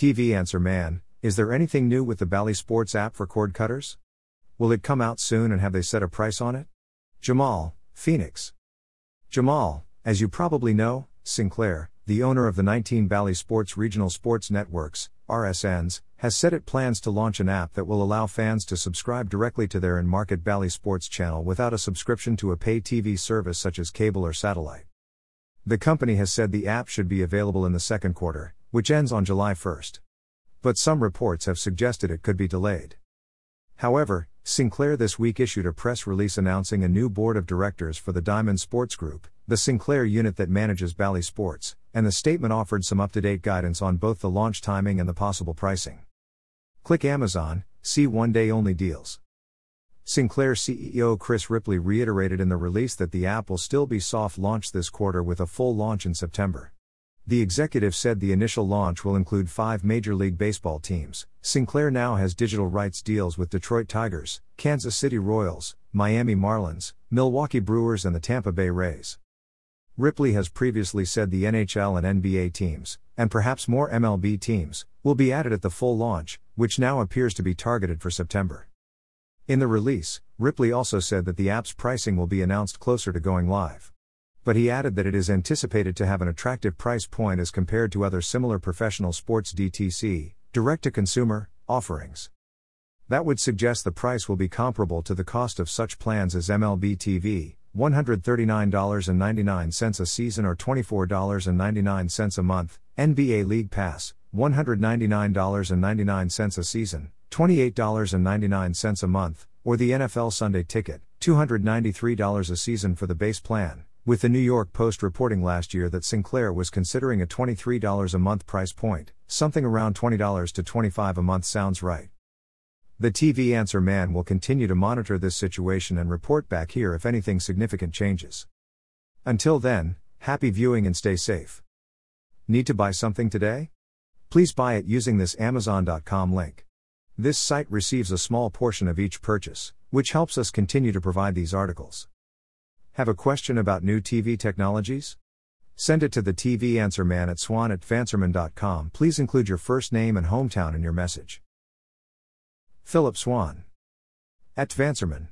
TV Answer Man Is there anything new with the Bally Sports app for cord cutters? Will it come out soon and have they set a price on it? Jamal, Phoenix. Jamal, as you probably know, Sinclair, the owner of the 19 Bally Sports Regional Sports Networks, RSNs, has said it plans to launch an app that will allow fans to subscribe directly to their in market Bally Sports channel without a subscription to a pay TV service such as cable or satellite. The company has said the app should be available in the second quarter, which ends on July 1st. But some reports have suggested it could be delayed. However, Sinclair this week issued a press release announcing a new board of directors for the Diamond Sports Group, the Sinclair unit that manages Bally Sports, and the statement offered some up to date guidance on both the launch timing and the possible pricing. Click Amazon, see one day only deals. Sinclair CEO Chris Ripley reiterated in the release that the app will still be soft launched this quarter with a full launch in September. The executive said the initial launch will include five Major League Baseball teams. Sinclair now has digital rights deals with Detroit Tigers, Kansas City Royals, Miami Marlins, Milwaukee Brewers, and the Tampa Bay Rays. Ripley has previously said the NHL and NBA teams, and perhaps more MLB teams, will be added at the full launch, which now appears to be targeted for September. In the release, Ripley also said that the app's pricing will be announced closer to going live. But he added that it is anticipated to have an attractive price point as compared to other similar professional sports DTC, direct to consumer, offerings. That would suggest the price will be comparable to the cost of such plans as MLB TV, $139.99 a season or $24.99 a month, NBA League Pass, $199.99 a season, $28.99 a month, or the NFL Sunday Ticket, $293 a season for the base plan, with the New York Post reporting last year that Sinclair was considering a $23 a month price point, something around $20 to $25 a month sounds right. The TV Answer Man will continue to monitor this situation and report back here if anything significant changes. Until then, happy viewing and stay safe. Need to buy something today? Please buy it using this Amazon.com link. This site receives a small portion of each purchase, which helps us continue to provide these articles. Have a question about new TV technologies? Send it to the TV Answer Man at swann at tvanswerman.com. Please include your first name and hometown in your message. Phillip Swann. At Vanserman.